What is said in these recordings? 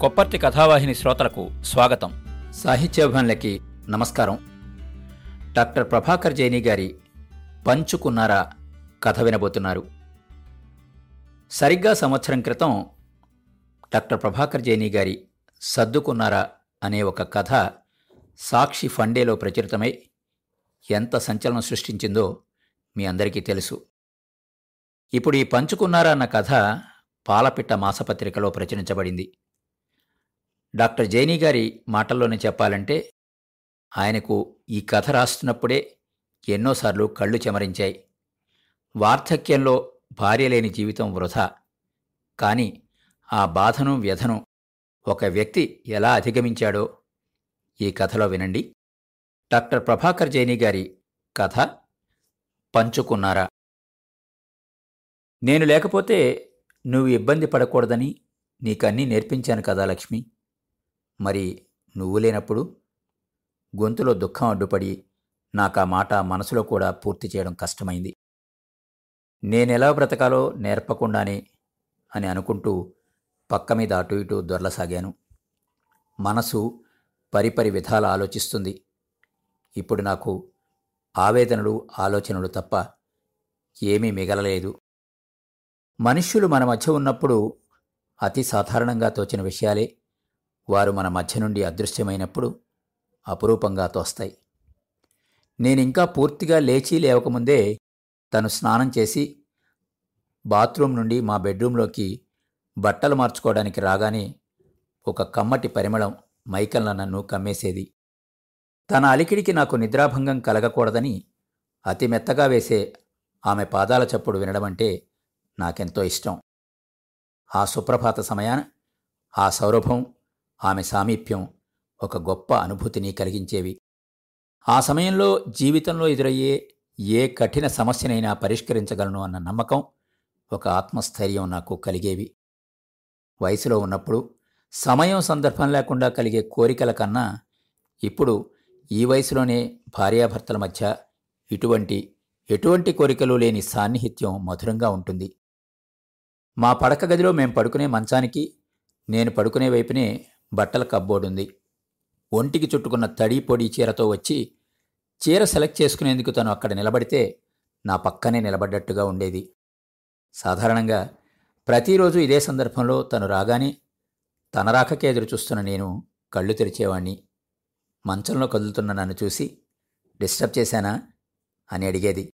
కొప్పర్తి కథావాహిని శ్రోతలకు స్వాగతం. సాహిత్యాభిమానులకి నమస్కారం. డాక్టర్ ప్రభాకర్ జైని గారి పంచుకున్నారా కథ వినబోతున్నారు. సరిగ్గా సంవత్సరం క్రితం డాక్టర్ ప్రభాకర్ జైని గారి సర్దుకున్నారా అనే ఒక కథ సాక్షి ఫండేలో ప్రచురితమై ఎంత సంచలనం సృష్టించిందో మీ అందరికీ తెలుసు. ఇప్పుడు ఈ పంచుకున్నారా అన్న కథ పాలపిట్ట మాసపత్రికలో ప్రచురించబడింది. డాక్టర్ జైనీ గారి మాటల్లోనే చెప్పాలంటే ఆయనకు ఈ కథ రాస్తున్నప్పుడే ఎన్నోసార్లు కళ్ళు చెమరించాయి. వార్ధక్యంలో భార్య లేని జీవితం వృధా. కానీ ఆ బాధను వ్యధను ఒక వ్యక్తి ఎలా అధిగమించాడో ఈ కథలో వినండి. డాక్టర్ ప్రభాకర్ జైని గారి కథ పంచుకున్నారా? నేను లేకపోతే నువ్వు ఇబ్బంది పడకూడదని నీకన్నీ నేర్పించాను కదా లక్ష్మి. మరి నువ్వు లేనప్పుడు గొంతులో దుఃఖం అడ్డుపడి నాకు ఆ మాట మనసులో కూడా పూర్తి చేయడం కష్టమైంది. నేనెలా బ్రతకాలో నేర్పకుండానే అని అనుకుంటూ పక్క మీద అటు ఇటు దొరలసాగాను. మనసు పరిపరి విధాల ఆలోచిస్తుంది. ఇప్పుడు నాకు ఆవేదనలు ఆలోచనలు తప్ప ఏమీ మిగలలేదు. మనుష్యులు మన మధ్య ఉన్నప్పుడు అతి సాధారణంగా తోచిన విషయాలే. వారు మన మధ్య నుండి అదృశ్యమైనప్పుడు అపురూపంగా తోస్తాయి. నేనింకా పూర్తిగా లేచి లేవకముందే తను స్నానం చేసి బాత్రూం నుండి మా బెడ్రూంలోకి బట్టలు మార్చుకోవడానికి రాగానే ఒక కమ్మటి పరిమళం మైకల్న నన్ను కమ్మేసేది. తన అలికిడికి నాకు నిద్రాభంగం కలగకూడదని అతి మెత్తగా వేసే ఆమె పాదాల చప్పుడు వినడమంటే నాకెంతో ఇష్టం. ఆ సుప్రభాత సమయాన ఆ సౌరభం ఆమె సామీప్యం ఒక గొప్ప అనుభూతిని కలిగించేవి. ఆ సమయంలో జీవితంలో ఎదురయ్యే ఏ కఠిన సమస్యనైనా పరిష్కరించగలను అన్న నమ్మకం ఒక ఆత్మస్థైర్యం నాకు కలిగేవి. వయసులో ఉన్నప్పుడు సమయం సందర్భం లేకుండా కలిగే కోరికల కన్నా ఇప్పుడు ఈ వయసులోనే భార్యాభర్తల మధ్య ఇటువంటి ఎటువంటి కోరికలు లేని సాన్నిహిత్యం మధురంగా ఉంటుంది. మా పడక గదిలో మేం పడుకునే మంచానికి నేను పడుకునే వైపునే బట్టల కబ్బోడుంది ఉంది. ఒంటికి చుట్టుకున్న తడి పొడి చీరతో వచ్చి చీర సెలెక్ట్ చేసుకునేందుకు తను అక్కడ నిలబడితే నా పక్కనే నిలబడ్డట్టుగా ఉండేది. సాధారణంగా ప్రతిరోజు ఇదే సందర్భంలో తను రాగానే తన రాకకే ఎదురు చూస్తున్న నేను కళ్ళు తెరిచేవాణ్ణి. మంచంలో కదులుతున్న నన్ను చూసి డిస్టర్బ్ చేశానా? అని అడిగేది.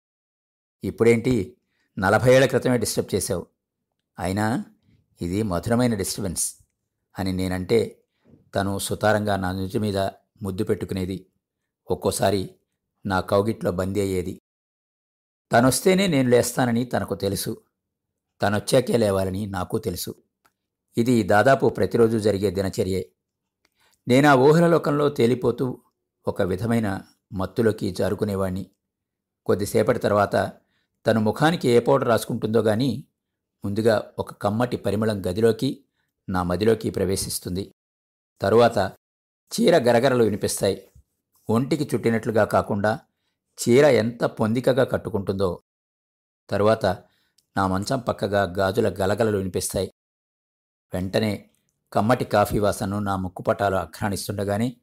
ఇప్పుడేంటి? నలభై ఏళ్ళ క్రితమే డిస్టర్బ్ చేశావు. అయినా ఇది మధురమైన డిస్టర్బెన్స్ అని నేనంటే తను సుతారంగా నా నుజు మీద ముద్దు పెట్టుకునేది. ఒక్కోసారి నా కౌగిట్లో బందీ అయ్యేది. తనొస్తేనే నేను లేస్తానని తనకు తెలుసు. తనొచ్చాకే లేవాలని నాకు తెలుసు. ఇది దాదాపు ప్రతిరోజు జరిగే దినచర్యే. నేను ఆ ఊహల లోకంలో తేలిపోతూ ఒక విధమైన మత్తులోకి జారుకునేవాణ్ణి. కొద్దిసేపటి తర్వాత తన ముఖానికి ఏ పౌడర్ రాసుకుంటుందో గాని ముందుగా ఒక కమ్మటి పరిమళం గదిలోకి నా మదిలోకి ప్రవేశిస్తుంది. తరువాత చీర గరగరలు వినిపిస్తాయి. ఒంటికి చుట్టినట్లుగా కాకుండా చీర ఎంత పొందికగా కట్టుకుంటుందో. తరువాత నా మంచం పక్కగా గాజుల గలగలలు వినిపిస్తాయి. వెంటనే కమ్మటి కాఫీ వాసనను నా ముక్కుపటాలు ఆఘ్రాణిస్తుండగానే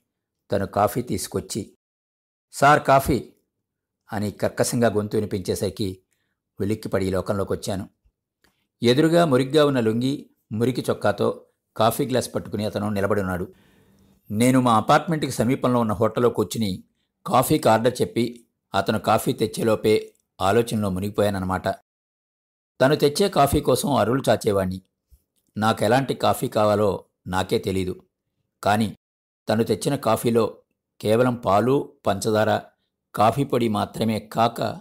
తను కాఫీ తీసుకొచ్చి సార్ కాఫీ! అని కర్కశంగా గొంతు వినిపించేసరికి వెలిక్కిపడి ఈ లోకంలోకి వచ్చాను ఎదురుగా మురిగ్గా ఉన్న లుంగి మురికి చొక్కాతో కాఫీ గ్లాస్ పట్టుకుని అతను నిలబడి ఉన్నాడు. నేను మా అపార్ట్మెంట్కి సమీపంలో ఉన్న హోటల్లో కూర్చుని కాఫీకి ఆర్డర్ చెప్పి అతను కాఫీ తెచ్చేలోపే ఆలోచనలో మునిగిపోయానన్నమాట. తను తెచ్చే కాఫీ కోసం అరువులు చాచేవాణ్ణి. నాకెలాంటి కాఫీ కావాలో నాకే తెలీదు. కానీ తను తెచ్చిన కాఫీలో కేవలం పాలు పంచదార కాఫీ పొడి మాత్రమే కాక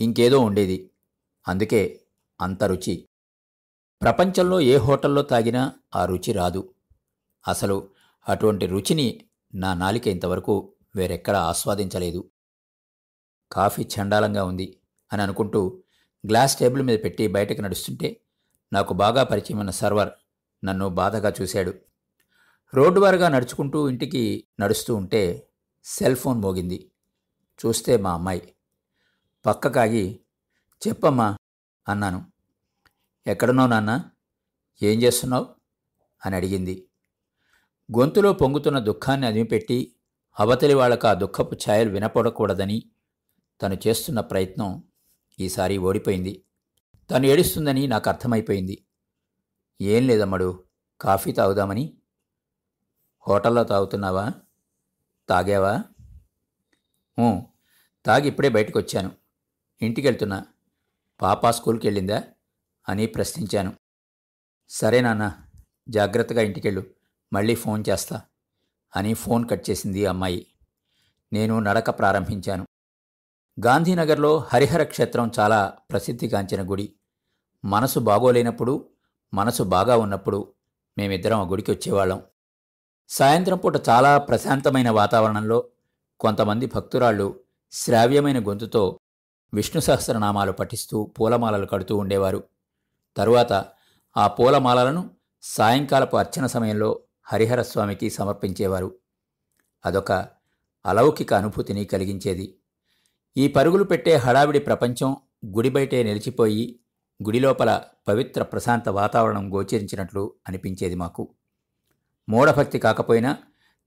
ఇంకేదో ఉండేది. అందుకే అంత రుచి. ప్రపంచంలో ఏ హోటల్లో తాగినా ఆ రుచి రాదు. అసలు అటువంటి రుచిని నా నాలిక ఇంతవరకు వేరెక్కడా ఆస్వాదించలేదు. కాఫీ చండాలంగా ఉంది అని అనుకుంటూ గ్లాస్ టేబుల్ మీద పెట్టి బయటకు నడుస్తుంటే నాకు బాగా పరిచయం ఉన్న సర్వర్ నన్ను బాధగా చూశాడు. రోడ్డు వారుగా నడుచుకుంటూ ఇంటికి నడుస్తూ ఉంటే సెల్ ఫోన్ మోగింది. చూస్తే మా అమ్మాయి. పక్కకాగి చెప్పమ్మా అన్నాను. ఎక్కడున్నావు నాన్న? ఏం చేస్తున్నావు? అని అడిగింది. గొంతులో పొంగుతున్న దుఃఖాన్ని అదిమిపెట్టి అవతలి వాళ్ళకు ఆ దుఃఖపు ఛాయలు వినపడకూడదని తను చేస్తున్న ప్రయత్నం ఈసారి ఓడిపోయింది. తను ఏడుస్తుందని నాకు అర్థమైపోయింది. ఏం లేదమ్మడు కాఫీ తాగుదామని. హోటల్లో తాగుతున్నావా? తాగావా? తాగి ఇప్పుడే బయటకు వచ్చాను ఇంటికి వెళ్తున్నా పాప స్కూల్కి వెళ్ళిందా అని ప్రశ్నించాను. సరే నాన్న. జాగ్రత్తగా ఇంటికెళ్ళు. మళ్ళీ ఫోన్ చేస్తా. అని ఫోన్ కట్ చేసింది అమ్మాయి. నేను నడక ప్రారంభించాను. గాంధీనగర్లో హరిహర క్షేత్రం చాలా ప్రసిద్ధిగాంచిన గుడి. మనసు బాగోలేనప్పుడు మనసు బాగా ఉన్నప్పుడు మేమిద్దరం ఆ గుడికి వచ్చేవాళ్ళం. సాయంత్రం పూట చాలా ప్రశాంతమైన వాతావరణంలో కొంతమంది భక్తురాళ్ళు శ్రావ్యమైన గొంతుతో విష్ణు సహస్రనామాలు పఠిస్తూ పూలమాలలు కడుతూ ఉండేవారు. తరువాత ఆ పూలమాలలను సాయంకాలపు అర్చన సమయంలో హరిహర స్వామికి సమర్పించేవారు. అదొక అలౌకిక అనుభూతిని కలిగించేది. ఈ పరుగులు పెట్టే హడావిడి ప్రపంచం గుడి బయటే నిలిచిపోయి గుడి లోపల పవిత్ర ప్రశాంత వాతావరణం గోచరించినట్లు అనిపించేది మాకు. మూఢభక్తి కాకపోయినా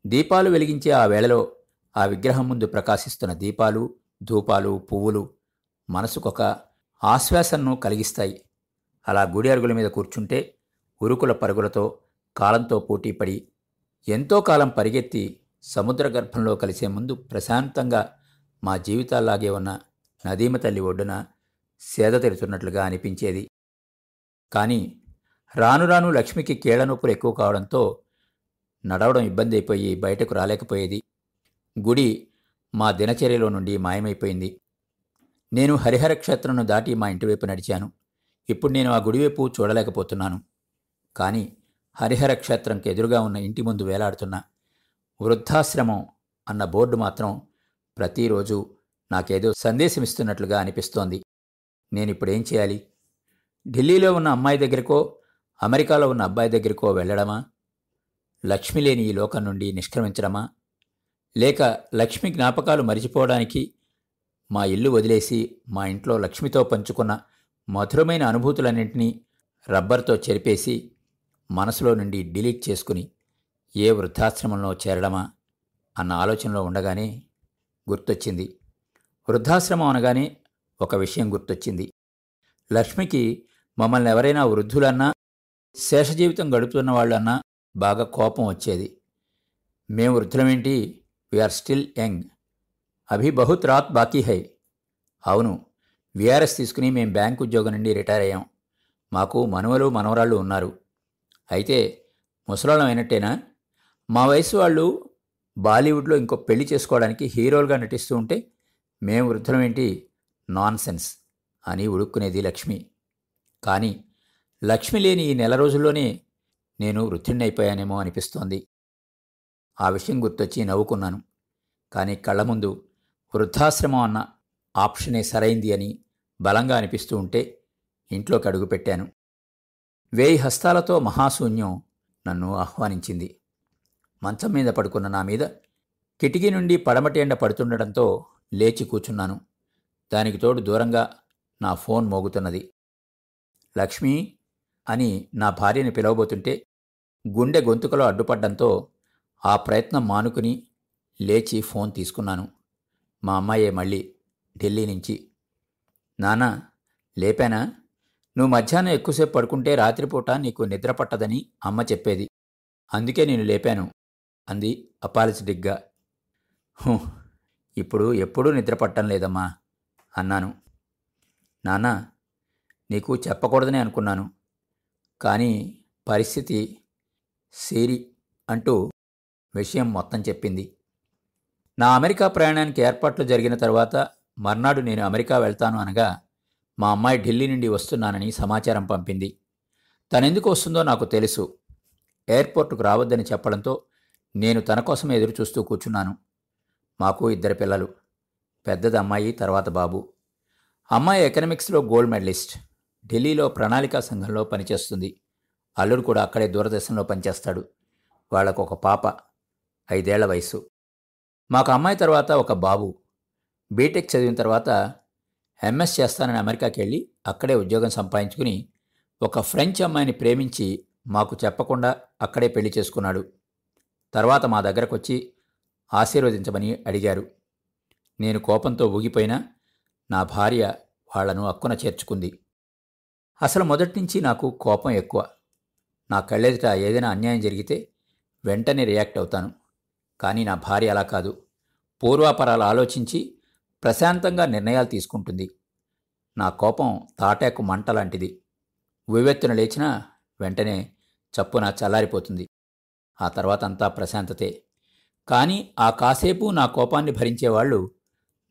దీపాలు వెలిగించే ఆ వేళలో ఆ విగ్రహం ముందు ప్రకాశిస్తున్న దీపాలు ధూపాలు పువ్వులు మనసుకొక ఆశ్వాసనను కలిగిస్తాయి. అలా గుడి అరుగుల మీద కూర్చుంటే ఉరుకుల పరుగులతో కాలంతో పోటీపడి ఎంతో కాలం పరిగెత్తి సముద్ర గర్భంలో కలిసే ముందు ప్రశాంతంగా మా జీవితాల్లాగే ఉన్న నదీమ తల్లి ఒడ్డున సేద తెరుతున్నట్లుగా అనిపించేది. కానీ రాను రాను లక్ష్మికి కీళ్ళ నొప్పులు ఎక్కువ కావడంతో నడవడం ఇబ్బంది అయిపోయి బయటకు రాలేకపోయేది. గుడి మా దినచర్యలో నుండి మాయమైపోయింది. నేను హరిహర క్షేత్రంను దాటి మా ఇంటివైపు నడిచాను. ఇప్పుడు నేను ఆ గుడివైపు చూడలేకపోతున్నాను. కానీ హరిహర క్షేత్రంకి ఎదురుగా ఉన్న ఇంటి ముందు వేలాడుతున్న వృద్ధాశ్రమం అన్న బోర్డు మాత్రం ప్రతిరోజు నాకేదో సందేశమిస్తున్నట్లుగా అనిపిస్తోంది. నేనిప్పుడేం చేయాలి? ఢిల్లీలో ఉన్న అమ్మాయి దగ్గరకో అమెరికాలో ఉన్న అబ్బాయి దగ్గరకో వెళ్ళడమా? లక్ష్మి లేని ఈ లోకం నుండి నిష్క్రమించడమా? లేక లక్ష్మి జ్ఞాపకాలు మరిచిపోవడానికి మా ఇల్లు వదిలేసి మా ఇంట్లో లక్ష్మితో పంచుకున్న మధురమైన అనుభూతులన్నింటినీ రబ్బర్తో చెరిపేసి మనసులో నుండి డిలీట్ చేసుకుని ఏ వృద్ధాశ్రమంలో చేరడమా అన్న ఆలోచనలో ఉండగానే గుర్తొచ్చింది. వృద్ధాశ్రమం అనగానే ఒక విషయం గుర్తొచ్చింది. లక్ష్మికి మమ్మల్ని ఎవరైనా వృద్ధులన్నా శేషజీవితం గడుపుతున్న వాళ్ళన్నా బాగా కోపం వచ్చేది. మేము వృద్ధులమేంటి? వీఆర్ స్టిల్ యంగ్ అభి బహుత్ రాత్ బాకీ హై. అవును విఆర్ఎస్ తీసుకుని మేము బ్యాంకు ఉద్యోగం నుండి రిటైర్ అయ్యాం. మాకు మనవలు మనవరాళ్ళు ఉన్నారు. అయితే ముసలాళ్ళం అయినట్టేనా మా వయసు వాళ్ళు బాలీవుడ్లో ఇంకో పెళ్ళి చేసుకోవడానికి హీరోలుగా నటిస్తూ ఉంటే మేము వృద్ధులమేంటి నాన్ సెన్స్ అని ఉడుక్కునేది లక్ష్మి. కానీ లక్ష్మి లేని ఈ నెల రోజుల్లోనే నేను వృద్ధుణ్ణైపోయానేమో అనిపిస్తోంది. ఆ విషయం గుర్తొచ్చి నవ్వుకున్నాను. కానీ కళ్ళ ముందు వృద్ధాశ్రమం అన్న ఆప్షనే సరైంది అని బలంగా అనిపిస్తూ ఉంటే ఇంట్లోకి అడుగుపెట్టాను వేయి హస్తాలతో మహాశూన్యం నన్ను ఆహ్వానించింది. మంచం మీద పడుకున్న నా మీద కిటికీ నుండి పడమటి ఎండ పడుతుండడంతో లేచి కూర్చున్నాను. దానికి తోడు దూరంగా నా ఫోన్ మోగుతున్నది. లక్ష్మి అని నా భార్యని పిలవబోతుంటే గుండె గొంతుకలో అడ్డుపడ్డంతో ఆ ప్రయత్నం మానుకుని లేచి ఫోన్ తీసుకున్నాను. మా అమ్మాయే మళ్ళీ ఢిల్లీ నుంచి. నానా లేపానా? నువ్వు మధ్యాహ్నం ఎక్కువసేపు పడుకుంటే రాత్రిపూట నీకు నిద్ర పట్టదని అమ్మ చెప్పేది. అందుకే నేను లేపాను అంది అపాలసిటిక్గా. ఇప్పుడు ఎప్పుడూ నిద్ర పట్టం లేదమ్మా అన్నాను. నాన్న నీకు చెప్పకూడదని అనుకున్నాను కానీ పరిస్థితి సీరి అంటూ విషయం మొత్తం చెప్పింది. నా అమెరికా ప్రయాణానికి ఏర్పాట్లు జరిగిన తర్వాత మర్నాడు నేను అమెరికా వెళ్తాను అనగా మా అమ్మాయి ఢిల్లీ నుండి వస్తున్నానని సమాచారం పంపింది. తనెందుకు వస్తుందో నాకు తెలుసు. ఎయిర్పోర్టుకు రావద్దని చెప్పడంతో నేను తన కోసం ఎదురు చూస్తూ కూర్చున్నాను. మాకు ఇద్దరు పిల్లలు. పెద్దది అమ్మాయి తర్వాత బాబు. అమ్మాయి ఎకనమిక్స్లో గోల్డ్ మెడలిస్ట్. ఢిల్లీలో ప్రణాళికా సంఘంలో పనిచేస్తుంది. అల్లుడు కూడా అక్కడే దూరదర్శన్లో పనిచేస్తాడు. వాళ్ళకు ఒక పాప ఐదేళ్ళ వయసు మాకు అమ్మాయి తర్వాత ఒక బాబు. బీటెక్ చదివిన తర్వాత ఎంఎస్ చేస్తానని అమెరికాకి వెళ్ళి అక్కడే ఉద్యోగం సంపాదించుకుని ఒక ఫ్రెంచ్ అమ్మాయిని ప్రేమించి మాకు చెప్పకుండా అక్కడే పెళ్ళి చేసుకున్నాడు. తర్వాత మా దగ్గరకొచ్చి ఆశీర్వదించమని అడిగారు. నేను కోపంతో ఊగిపోయినా నా భార్య వాళ్ళను అక్కున చేర్చుకుంది. అసలు మొదటినుంచి నాకు కోపం ఎక్కువ. నా కళ్ళెదుట ఏదైనా అన్యాయం జరిగితే వెంటనే రియాక్ట్ అవుతాను. కానీ నా భార్య అలా కాదు. పూర్వాపరాలు ఆలోచించి ప్రశాంతంగా నిర్ణయాలు తీసుకుంటుంది. నా కోపం తాటాకు మంట లాంటిది. ఉవ్వెత్తున లేచినా వెంటనే చప్పున చల్లారిపోతుంది. ఆ తర్వాత అంతా ప్రశాంతతే. కానీ ఆ కాసేపు నా కోపాన్ని భరించేవాళ్ళు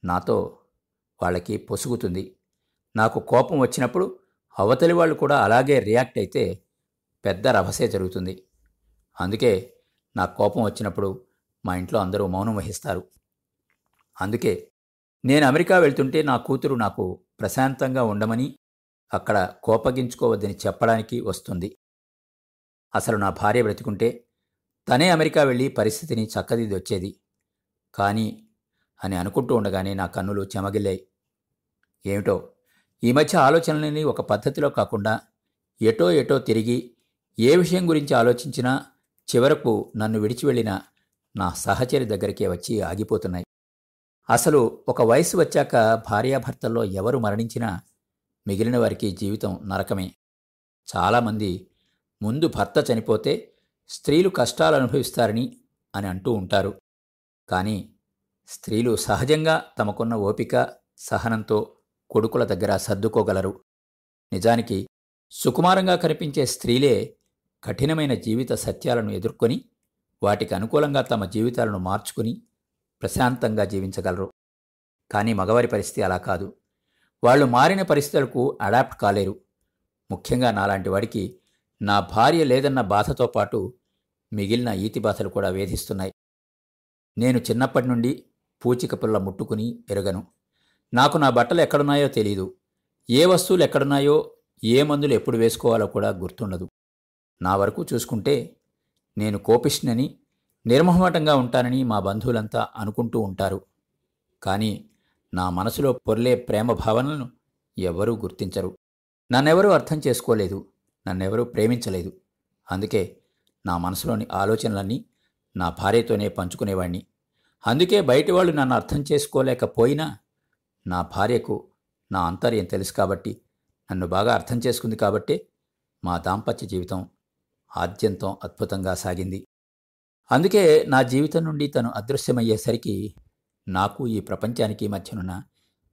నాతో వాళ్ళకి పొసుగుతుంది. నాకు కోపం వచ్చినప్పుడు అవతలి వాళ్ళు కూడా అలాగే రియాక్ట్ అయితే పెద్ద రభసే జరుగుతుంది. అందుకే నా కోపం వచ్చినప్పుడు మా ఇంట్లో అందరూ మౌనం వహిస్తారు. అందుకే నేను అమెరికా వెళ్తుంటే నా కూతురు నాకు ప్రశాంతంగా ఉండమని అక్కడ కోపగించుకోవద్దని చెప్పడానికి వస్తుంది. అసలు నా భార్య బ్రతికుంటే తనే అమెరికా వెళ్ళి పరిస్థితిని చక్కదిద్ది వచ్చేది. కానీ అని అనుకుంటూ ఉండగానే నా కన్నులు చెమగిల్లాయి. ఏమిటో? ఈ మధ్య ఆలోచనలని ఒక పద్ధతిలో కాకుండా ఎటో ఎటో తిరిగి ఏ విషయం గురించి ఆలోచించినా చివరకు నన్ను విడిచి వెళ్ళిన నా సహచరి దగ్గరికే వచ్చి ఆగిపోతున్నాయి. అసలు ఒక వయసు వచ్చాక భార్యాభర్తల్లో ఎవరు మరణించినా మిగిలిన వారికి జీవితం నరకమే. చాలామంది ముందు భర్త చనిపోతే స్త్రీలు కష్టాలు అనుభవిస్తారని అని అంటూ ఉంటారు. కానీ స్త్రీలు సహజంగా తమకున్న ఓపిక సహనంతో కొడుకుల దగ్గర సర్దుకోగలరు. నిజానికి సుకుమారంగా కనిపించే స్త్రీలే కఠినమైన జీవిత సత్యాలను ఎదుర్కొని వాటికి అనుకూలంగా తమ జీవితాలను మార్చుకుని ప్రశాంతంగా జీవించగలరు. కానీ మగవారి పరిస్థితి అలా కాదు. వాళ్ళు మారిన పరిస్థితులకు అడాప్ట్ కాలేరు. ముఖ్యంగా నాలాంటి వాడికి నా భార్య లేదన్న బాధతో పాటు మిగిలిన ఈతి బాధలు కూడా వేధిస్తున్నాయి. నేను చిన్నప్పటి నుండి పూచిక పిల్ల ముట్టుకుని ఎరగను. నాకు నా బట్టలు ఎక్కడున్నాయో తెలీదు. ఏ వస్తువులు ఎక్కడున్నాయో ఏ మందులు ఎప్పుడు వేసుకోవాలో కూడా గుర్తుండదు. నా వరకు చూసుకుంటే నేను కోపిష్ణని నిర్మహమటంగా ఉంటానని మా బంధువులంతా అనుకుంటూ ఉంటారు. కానీ నా మనసులో పొర్లే ప్రేమ భావనలను ఎవ్వరూ గుర్తించరు. నన్నెవరూ అర్థం చేసుకోలేదు. నన్నెవరూ ప్రేమించలేదు. అందుకే నా మనసులోని ఆలోచనలన్నీ నా భార్యతోనే పంచుకునేవాణ్ణి. అందుకే బయటి వాళ్ళు నన్ను అర్థం చేసుకోలేకపోయినా నా భార్యకు నా అంతర్యం తెలుసు కాబట్టి నన్ను బాగా అర్థం చేసుకుంది కాబట్టే మా దాంపత్య జీవితం ఆద్యంతం అద్భుతంగా సాగింది. అందుకే నా జీవితం నుండి తను అదృశ్యమయ్యేసరికి నాకు ఈ ప్రపంచానికి మధ్యనున్న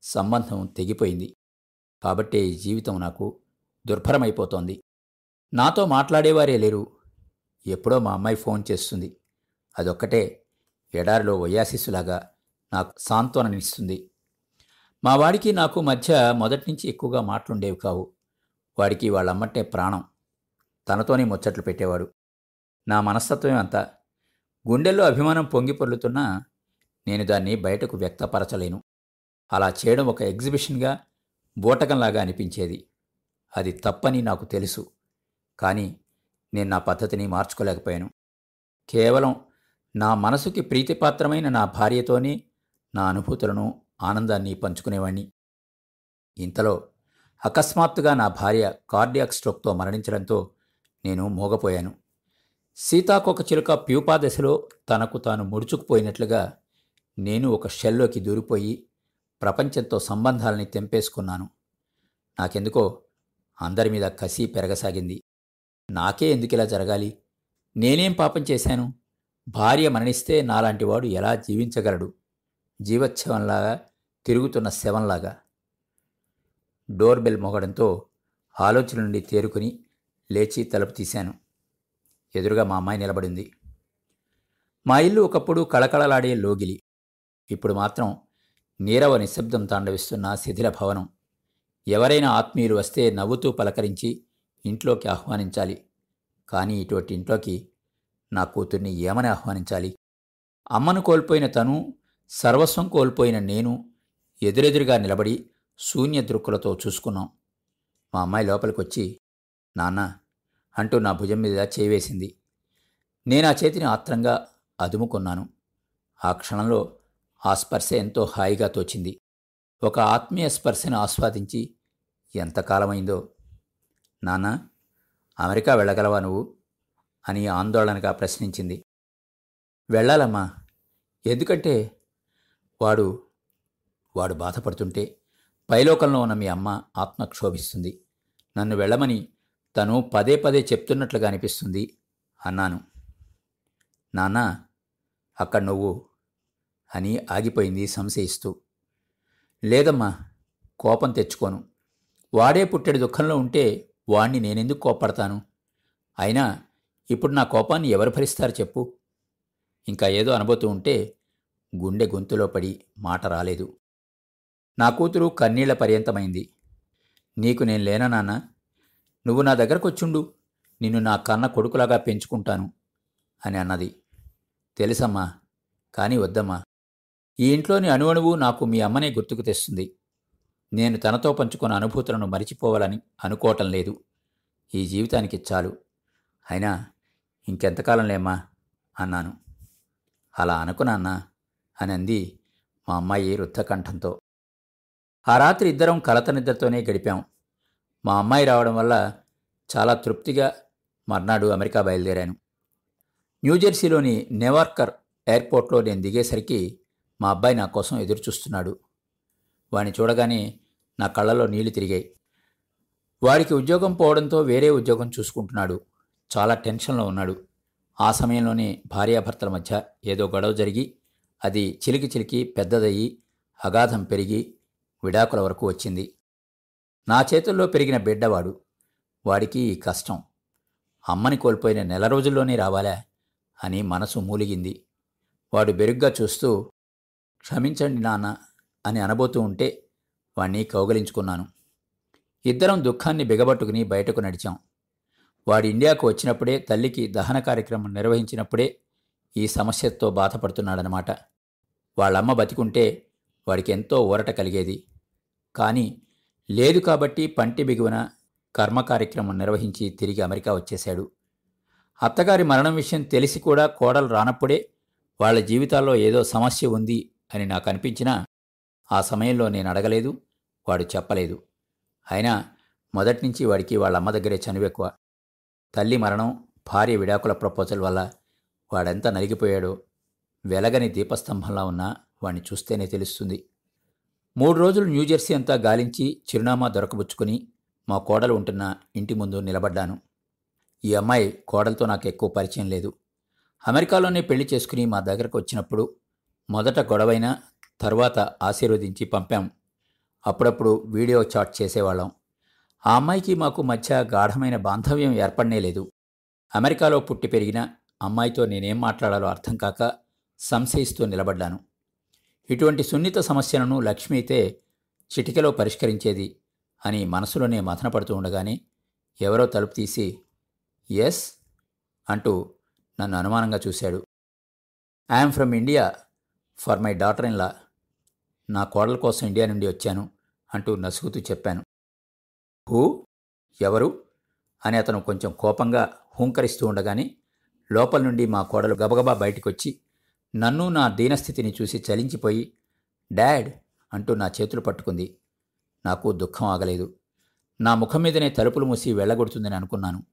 సంబంధం తెగిపోయింది. కాబట్టే ఈ జీవితం నాకు దుర్భరమైపోతోంది. నాతో మాట్లాడేవారే లేరు. ఎప్పుడో మా అమ్మాయి ఫోన్ చేస్తుంది. అదొక్కటే ఎడారిలో వయాసిస్సులాగా నాకు సాంత్వననిస్తుంది మా వాడికి నాకు మధ్య మొదటి నుంచి ఎక్కువగా మాటలుండేవి కావు. వాడికి వాళ్ళమ్మంటే ప్రాణం. తనతోనే ముచ్చట్లు పెట్టేవాడు. నా మనస్తత్వం అంతా గుండెల్లో అభిమానం పొంగి పొర్లుతున్నా నేను దాన్ని బయటకు వ్యక్తపరచలేను. అలా చేయడం ఒక ఎగ్జిబిషన్గా బూటకంలాగా అనిపించేది. అది తప్పని నాకు తెలుసు. కానీ నేను నా పద్ధతిని మార్చుకోలేకపోయాను. కేవలం నా మనసుకి ప్రీతిపాత్రమైన నా భార్యతోనే నా అనుభూతులను ఆనందాన్ని పంచుకునేవాణ్ణి. ఇంతలో అకస్మాత్తుగా నా భార్య కార్డియాక్ స్ట్రోక్తో మరణించడంతో నేను మోగపోయాను. సీతాకొక చిలుక ప్యూపా దశలో తనకు తాను ముడుచుకుపోయినట్లుగా నేను ఒక షెల్లోకి దూరిపోయి ప్రపంచంతో సంబంధాలని తెంపేసుకున్నాను. నాకెందుకో అందరి మీద కసి పెరగసాగింది. నాకే ఎందుకిలా జరగాలి? నేనేం పాపం చేశాను? భార్య మరణిస్తే నాలాంటి వాడు ఎలా జీవించగలడు? జీవచ్ఛవంలాగా తిరుగుతున్న శవంలాగా. డోర్ బెల్ మోగడంతో ఆలోచన నుండి తేరుకుని లేచి తలుపు తీశాను. ఎదురుగా మా అమ్మాయి నిలబడింది. మా ఇల్లు ఒకప్పుడు కళకళలాడే లోగిలి. ఇప్పుడు మాత్రం నీరవ నిశ్శబ్దం తాండవిస్తున్న శిథిల భవనం. ఎవరైనా ఆత్మీయులు వస్తే నవ్వుతూ పలకరించి ఇంట్లోకి ఆహ్వానించాలి. కానీ ఇటువంటి ఇంట్లోకి నా కూతుర్ని ఏమని ఆహ్వానించాలి? అమ్మను కోల్పోయిన తను సర్వస్వం కోల్పోయిన నేను ఎదురెదురుగా నిలబడి శూన్య దృక్కులతో చూసుకున్నాం. మా అమ్మాయి లోపలికొచ్చి నాన్న అంటూ నా భుజం మీద చేవేసింది నేను ఆ చేతిని ఆత్రంగా అదుముకున్నాను. ఆ క్షణంలో ఆ స్పర్శ ఎంతో హాయిగా తోచింది. ఒక ఆత్మీయ స్పర్శను ఆస్వాదించి ఎంతకాలమైందో? నాన్న అమెరికా వెళ్ళగలవా నువ్వు? అని ఆందోళనగా ప్రశ్నించింది. వెళ్ళాలమ్మా. ఎందుకంటే వాడు వాడు బాధపడుతుంటే పైలోకంలో ఉన్న మీ అమ్మ ఆత్మ క్షోభిస్తుంది నన్ను వెళ్ళమని తను పదే పదే చెప్తున్నట్లుగా అనిపిస్తుంది అన్నాను. నాన్న అక్కడ నువ్వు అని ఆగిపోయింది సంశయిస్తూ. లేదమ్మా కోపం తెచ్చుకోను. వాడే పుట్టెడు దుఃఖంలో ఉంటే వాణ్ణి నేనెందుకు కోప్పడతాను? అయినా ఇప్పుడు నా కోపాన్ని ఎవరు భరిస్తారు చెప్పు. ఇంకా ఏదో అనబోతూ ఉంటే గుండె గొంతులో పడి మాట రాలేదు. నా కూతురు కన్నీళ్ళ పర్యంతమైంది. నీకు నేను లేనా నాన్న? నువ్వు నా దగ్గరకు వచ్చుండు నిన్ను నా కన్న కొడుకులాగా పెంచుకుంటాను అని అన్నది. తెలుసమ్మా కానీ వద్దమ్మా. ఈ ఇంట్లోని అణువణువు నాకు మీ అమ్మనే గుర్తుకు తెస్తుంది. నేను తనతో పంచుకున్న అనుభూతులను మరిచిపోవాలని అనుకోవటం లేదు. ఈ జీవితానికి చాలు. అయినా ఇంకెంతకాలంలేమ్మా అన్నాను. అలా అనుకున్నా అని అంది మా అమ్మాయి రుద్ధకంఠంతో ఆ రాత్రి ఇద్దరం కలత నిద్రతోనే గడిపాం. మా అమ్మాయి రావడం వల్ల చాలా తృప్తిగా మర్నాడు అమెరికా బయలుదేరాను. న్యూజెర్సీలోని నెవార్కర్ ఎయిర్పోర్ట్లో నేను దిగేసరికి మా అబ్బాయి నా కోసం ఎదురుచూస్తున్నాడు. వాడిని చూడగానే నా కళ్ళలో నీళ్ళు తిరిగాయి. వాడికి ఉద్యోగం పోవడంతో వేరే ఉద్యోగం చూసుకుంటున్నాడు. చాలా టెన్షన్లో ఉన్నాడు. ఆ సమయంలోనే భార్యాభర్తల మధ్య ఏదో గొడవ జరిగి అది చిలికి చిలికి పెద్దదయ్యి అగాధం పెరిగి విడాకుల వరకు వచ్చింది. నా చేతుల్లో పెరిగిన బిడ్డవాడు. వాడికి ఈ కష్టం. అమ్మని కోల్పోయిన నెల రోజుల్లోనే రావాలా? అని మనసు మూలిగింది. వాడు బెరుగ్గా చూస్తూ క్షమించండి నాన్న అని అనబోతూ ఉంటే వాణ్ణి కౌగలించుకున్నాను. ఇద్దరం దుఃఖాన్ని బిగబట్టుకుని బయటకు నడిచాం. వాడు ఇండియాకు వచ్చినప్పుడే తల్లికి దహన కార్యక్రమం నిర్వహించినప్పుడే ఈ సమస్యతో బాధపడుతున్నాడనమాట వాళ్ళమ్మ బతికుంటే వాడికి ఎంతో ఊరట కలిగేది. కానీ లేదు కాబట్టి పంటి బిగువన కర్మ కార్యక్రమం నిర్వహించి తిరిగి అమెరికా వచ్చేశాడు. అత్తగారి మరణం విషయం తెలిసి కూడా కోడలు రానప్పుడే వాళ్ళ జీవితాల్లో ఏదో సమస్య ఉంది అని నాకు అనిపించినా ఆ సమయంలో నేను అడగలేదు వాడు చెప్పలేదు. అయినా మొదట్నుంచి వాడికి వాళ్ళ అమ్మ దగ్గరే చనువెక్కువ తల్లి మరణం భార్య విడాకుల ప్రపోజల్ వల్ల వాడెంత నలిగిపోయాడో వెలగని దీపస్తంభంలా ఉన్నా వాణ్ణి చూస్తేనే తెలుస్తుంది. మూడు రోజులు న్యూజెర్సీ అంతా గాలించి చిరునామా దొరకబుచ్చుకుని మా కోడలు ఉంటున్న ఇంటి ముందు నిలబడ్డాను. ఈ అమ్మాయి కోడలతో నాకు ఎక్కువ పరిచయం లేదు. అమెరికాలోనే పెళ్ళి చేసుకుని మా దగ్గరకు వచ్చినప్పుడు మొదట గొడవైనా తర్వాత ఆశీర్వదించి పంపాం. అప్పుడప్పుడు వీడియో చాట్ చేసేవాళ్ళం. ఆ అమ్మాయికి మాకు మధ్య గాఢమైన బాంధవ్యం ఏర్పడనే లేదు. అమెరికాలో పుట్టి పెరిగిన అమ్మాయితో నేనేం మాట్లాడాలో అర్థం కాక సంశయిస్తూ నిలబడ్డాను. ఇటువంటి సున్నిత సమస్యలను లక్ష్మి అయితే చిటికెలో పరిష్కరించేది అని మనసులోనే మథనపడుతూ ఉండగానే ఎవరో తలుపు తీసి ఎస్ అంటూ నన్ను అనుమానంగా చూశాడు. I'm from India for my daughter in law నా కోడల కోసం ఇండియా నుండి వచ్చాను అంటూ నసుగుతూ చెప్పాను. హూ? ఎవరు? అని అతను కొంచెం కోపంగా హూంకరిస్తూ ఉండగానే లోపల నుండి మా కోడలు గబగబా బయటికొచ్చి నన్ను నా దీనస్థితిని చూసి చలించిపోయి డాడ్ అంటూ నా చేతులు పట్టుకుంది. నాకు దుఃఖం ఆగలేదు. నా ముఖం మీదనే తలుపులు మూసి వెళ్ళగొడుతుందని అనుకున్నాను.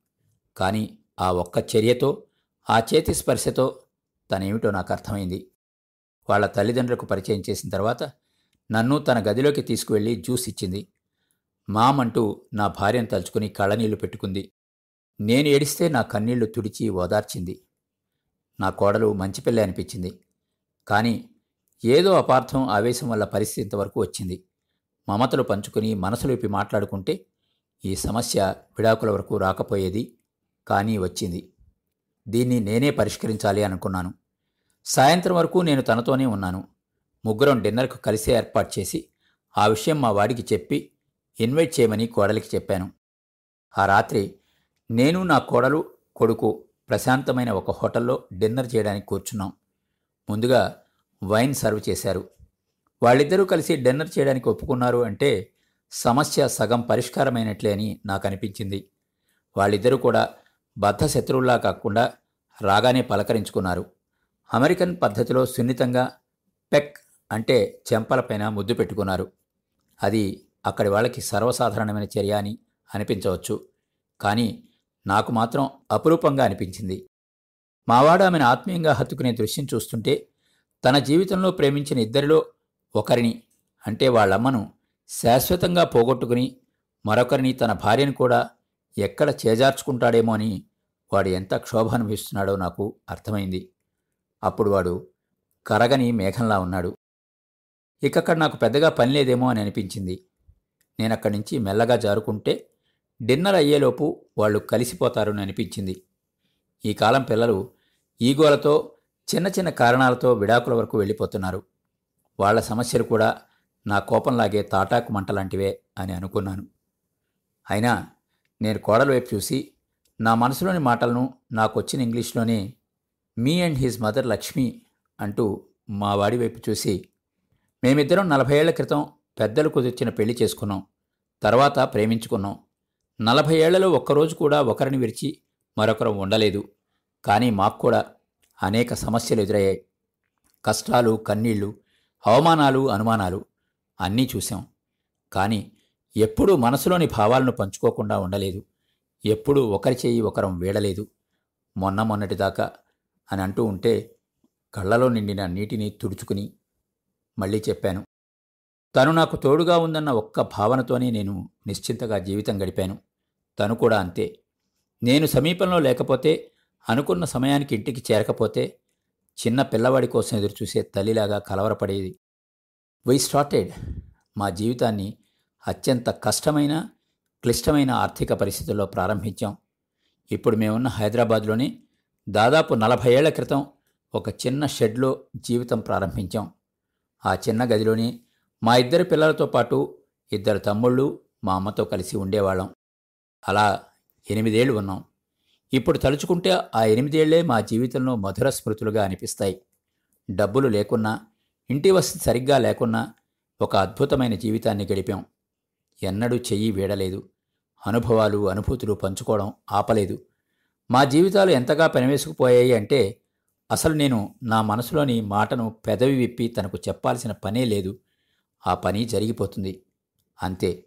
కానీ ఆ ఒక్క చర్యతో ఆ చేతి స్పర్శతో తనేమిటో నాకు అర్థమైంది. వాళ్ళ తల్లిదండ్రులకు పరిచయం చేసిన తర్వాత నన్ను తన గదిలోకి తీసుకువెళ్ళి జ్యూస్ ఇచ్చింది. మామంటూ అంటూ నా భార్యను తలుచుకుని కళ్ళనీళ్ళు పెట్టుకుంది. నేను ఏడిస్తే నా కన్నీళ్ళు తుడిచి ఓదార్చింది. నా కోడలు మంచి పిల్ల అనిపించింది. కానీ ఏదో అపార్థం ఆవేశం వల్ల పరిస్థితి ఇంతవరకు వచ్చింది. మమతలు పంచుకుని మనసులోపి మాట్లాడుకుంటే ఈ సమస్య విడాకుల వరకు రాకపోయేది కానీ వచ్చింది. దీన్ని నేనే పరిష్కరించాలి అనుకున్నాను. సాయంత్రం వరకు నేను తనతోనే ఉన్నాను. ముగ్గురం డిన్నర్కు కలిసే ఏర్పాటు చేసి ఆ విషయం మా వాడికి చెప్పి ఇన్వైట్ చేయమని కోడలికి చెప్పాను. ఆ రాత్రి నేను నా కోడలు కొడుకు ప్రశాంతమైన ఒక హోటల్లో డిన్నర్ చేయడానికి కూర్చున్నాం. ముందుగా వైన్ సర్వ్ చేశారు. వాళ్ళిద్దరూ కలిసి డిన్నర్ చేయడానికి ఒప్పుకున్నారు అంటే సమస్య సగం పరిష్కారమైనట్లే అని నాకు అనిపించింది వాళ్ళిద్దరూ కూడా బద్ధ శత్రువుల్లా కాకుండా రాగానే పలకరించుకున్నారు. అమెరికన్ పద్ధతిలో సున్నితంగా పెక్ అంటే చెంపలపైన ముద్దు పెట్టుకున్నారు. అది అక్కడి వాళ్ళకి సర్వసాధారణమైన చర్య అని అనిపించవచ్చు. కానీ నాకు మాత్రం అపురూపంగా అనిపించింది. మావాడు ఆమెను ఆత్మీయంగా హత్తుకునే దృశ్యం చూస్తుంటే తన జీవితంలో ప్రేమించిన ఇద్దరిలో ఒకరిని అంటే వాళ్ళమ్మను శాశ్వతంగా పోగొట్టుకుని మరొకరిని తన భార్యను కూడా ఎక్కడ చేజార్చుకుంటాడేమో అని వాడు ఎంత క్షోభ అనుభవిస్తున్నాడో నాకు అర్థమైంది. అప్పుడు వాడు కరగని మేఘంలా ఉన్నాడు. ఇకక్కడ నాకు పెద్దగా పని లేదేమో అని అనిపించింది. నేనక్కడి నుంచి మెల్లగా జారుకుంటే డిన్నర్ అయ్యేలోపు వాళ్ళు కలిసిపోతారని అనిపించింది. ఈ కాలం పిల్లలు ఈగోలతో చిన్న చిన్న కారణాలతో విడాకుల వరకు వెళ్ళిపోతున్నారు. వాళ్ళ సమస్యలు కూడా నా కోపంలాగే తాటాకు మంటలాంటివే అని అనుకున్నాను. అయినా నేను కోడల వైపు చూసి నా మనసులోని మాటలను నాకు వచ్చిన ఇంగ్లీష్లోనే me and his mother Lakshmi అంటూ మా వాడి వైపు చూసి మేమిద్దరం నలభై ఏళ్ళ క్రితం పెద్దలు కుదిర్చిన పెళ్ళి చేసుకున్నాం. తర్వాత ప్రేమించుకున్నాం. నలభై ఏళ్ళలో ఒక్కరోజు కూడా ఒకరిని విరిచి మరొకరు ఉండలేదు. కానీ మాకు కూడా అనేక సమస్యలు ఎదురయ్యాయి. కష్టాలు కన్నీళ్ళు అవమానాలు అనుమానాలు అన్నీ చూశాం. కానీ ఎప్పుడూ మనసులోని భావాలను పంచుకోకుండా ఉండలేదు. ఎప్పుడూ ఒకరి చేయి ఒకరం వీడలేదు. మొన్న మొన్నటిదాకా అని అంటూ ఉంటే కళ్ళలో నిండిన నీటిని తుడుచుకుని మళ్ళీ చెప్పాను. తను నాకు తోడుగా ఉందన్న ఒక్క భావనతోనే నేను నిశ్చింతగా జీవితం గడిపాను. తను కూడా అంతే. నేను సమీపంలో లేకపోతే అనుకున్న సమయానికి ఇంటికి చేరకపోతే చిన్న పిల్లవాడి కోసం ఎదురుచూసే తల్లిలాగా కలవరపడేది. వై స్టార్టెడ్ మా జీవితాన్ని అత్యంత కష్టమైన క్లిష్టమైన ఆర్థిక పరిస్థితుల్లో ప్రారంభించాం. ఇప్పుడు మేమున్న హైదరాబాద్లోనే దాదాపు నలభై ఏళ్ళ క్రితం ఒక చిన్న షెడ్లో జీవితం ప్రారంభించాం. ఆ చిన్న గదిలోనే మా ఇద్దరు పిల్లలతో పాటు ఇద్దరు తమ్ముళ్ళు మా అమ్మతో కలిసి ఉండేవాళ్ళం. అలా ఎనిమిదేళ్ళు ఉన్నాం. ఇప్పుడు తలుచుకుంటే ఆ ఎనిమిదేళ్ళే మా జీవితంలో మధుర స్మృతులుగా అనిపిస్తాయి. డబ్బులు లేకున్నా ఇంటి వసతి సరిగ్గా లేకున్నా ఒక అద్భుతమైన జీవితాన్ని గడిపాం. ఎన్నడూ చెయ్యి వీడలేదు. అనుభవాలు అనుభూతులు పంచుకోవడం ఆపలేదు. మా జీవితాలు ఎంతగా పెనవేసుకుపోయాయి అంటే అసలు నేను నా మనసులోని మాటను పెదవి విప్పి తనకు చెప్పాల్సిన పనే లేదు. ఆ పని జరిగిపోతుంది. అంతే.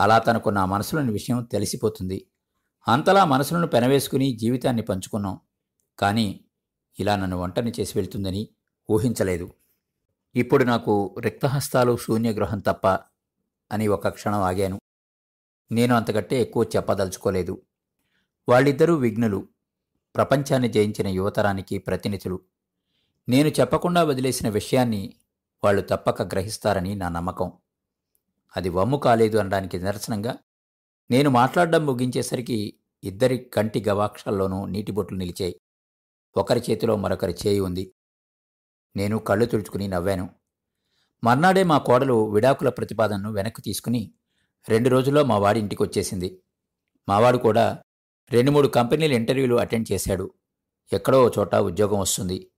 అలా తనకు నా మనసులోని విషయం తెలిసిపోతుంది. అంతలా మనసులను పెనవేసుకుని జీవితాన్ని పంచుకున్నాం. కానీ ఇలా నన్ను ఒంటరిని చేసి వెళ్తుందని ఊహించలేదు. ఇప్పుడు నాకు రిక్తహస్తాలు శూన్యగృహం తప్ప అని ఒక క్షణం ఆగాను. నేను అంతకంటే ఎక్కువ చెప్పదలుచుకోలేదు. వాళ్ళిద్దరూ విఘ్నులు. ప్రపంచాన్ని జయించిన యువతరానికి ప్రతినిధులు. నేను చెప్పకుండా వదిలేసిన విషయాన్ని వాళ్ళు తప్పక గ్రహిస్తారని నా నమ్మకం. అది వమ్ము కాలేదు అనడానికి నిదర్శనంగా నేను మాట్లాడడం ముగించేసరికి ఇద్దరి కంటి గవాక్షల్లోనూ నీటి బొట్లు నిలిచాయి. ఒకరి చేతిలో మరొకరి చేయి ఉంది. నేను కళ్ళు తుడుచుకుని నవ్వాను. మర్నాడే మా కోడలు విడాకుల ప్రతిపాదనను వెనక్కి తీసుకుని రెండు రోజుల్లో మా వాడి ఇంటికి వచ్చేసింది మావాడు కూడా రెండు మూడు కంపెనీల ఇంటర్వ్యూలు అటెండ్ చేశాడు. ఎక్కడో ఓ చోట ఉద్యోగం వస్తుంది.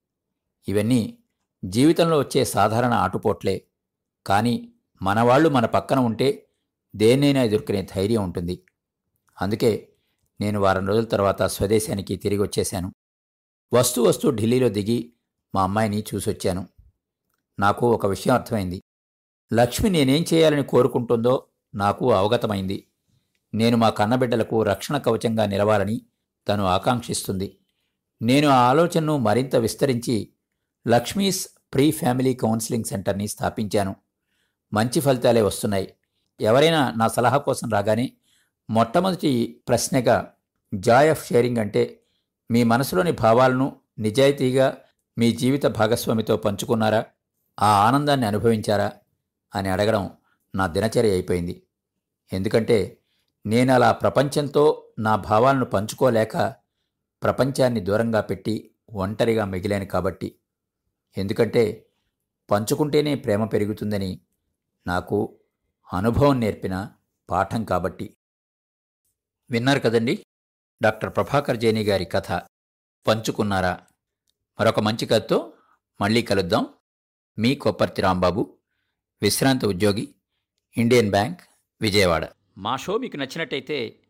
ఇవన్నీ జీవితంలో వచ్చే సాధారణ ఆటుపోట్లే. కానీ మనవాళ్ళు మన పక్కన ఉంటే దేన్నైనా ఎదుర్కొనే ధైర్యం ఉంటుంది. అందుకే నేను వారం రోజుల తర్వాత స్వదేశానికి తిరిగి వచ్చేశాను. వస్తూ వస్తూ ఢిల్లీలో దిగి మా అమ్మాయిని చూసొచ్చాను. నాకు ఒక విషయం అర్థమైంది. లక్ష్మి నేనేం చేయాలని కోరుకుంటుందో నాకు అవగతమైంది. నేను మా కన్నబిడ్డలకు రక్షణ కవచంగా నిలవాలని తను ఆకాంక్షిస్తుంది. నేను ఆ ఆలోచనను మరింత విస్తరించి లక్ష్మీస్ ప్రీ ఫ్యామిలీ కౌన్సిలింగ్ సెంటర్ని స్థాపించాను. మంచి ఫలితాలే వస్తున్నాయి. ఎవరైనా నా సలహా కోసం రాగానే మొట్టమొదటి ప్రశ్నగా జాయ్ ఆఫ్ షేరింగ్ అంటే మీ మనసులోని భావాలను నిజాయితీగా మీ జీవిత భాగస్వామితో పంచుకున్నారా? ఆ ఆనందాన్ని అనుభవించారా? అని అడగడం నా దినచర్య అయిపోయింది. ఎందుకంటే నేను అలా ప్రపంచంతో నా భావాలను పంచుకోలేక ప్రపంచాన్ని దూరంగా పెట్టి ఒంటరిగా మిగిలాను కాబట్టి. ఎందుకంటే పంచుకుంటేనే ప్రేమ పెరుగుతుందని నాకు అనుభవం నేర్పిన పాఠం కాబట్టి. విన్నారు కదండి? డాక్టర్ ప్రభాకర్ జైని గారి కథ పంచుకున్నారా? మరొక మంచి కథతో మళ్ళీ కలుద్దాం. మీ కొప్పర్తి రాంబాబు విశ్రాంత ఉద్యోగి ఇండియన్ బ్యాంక్ విజయవాడ. మా షో మీకు నచ్చినట్టయితే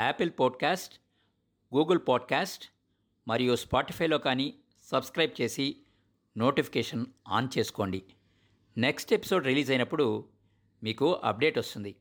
యాపిల్ పాడ్కాస్ట్ గూగుల్ పాడ్కాస్ట్ మరియు స్పాటిఫైలో కానీ సబ్స్క్రైబ్ చేసి నోటిఫికేషన్ ఆన్ చేసుకోండి. నెక్స్ట్ ఎపిసోడ్ రిలీజ్ అయినప్పుడు మీకు అప్డేట్ వస్తుంది.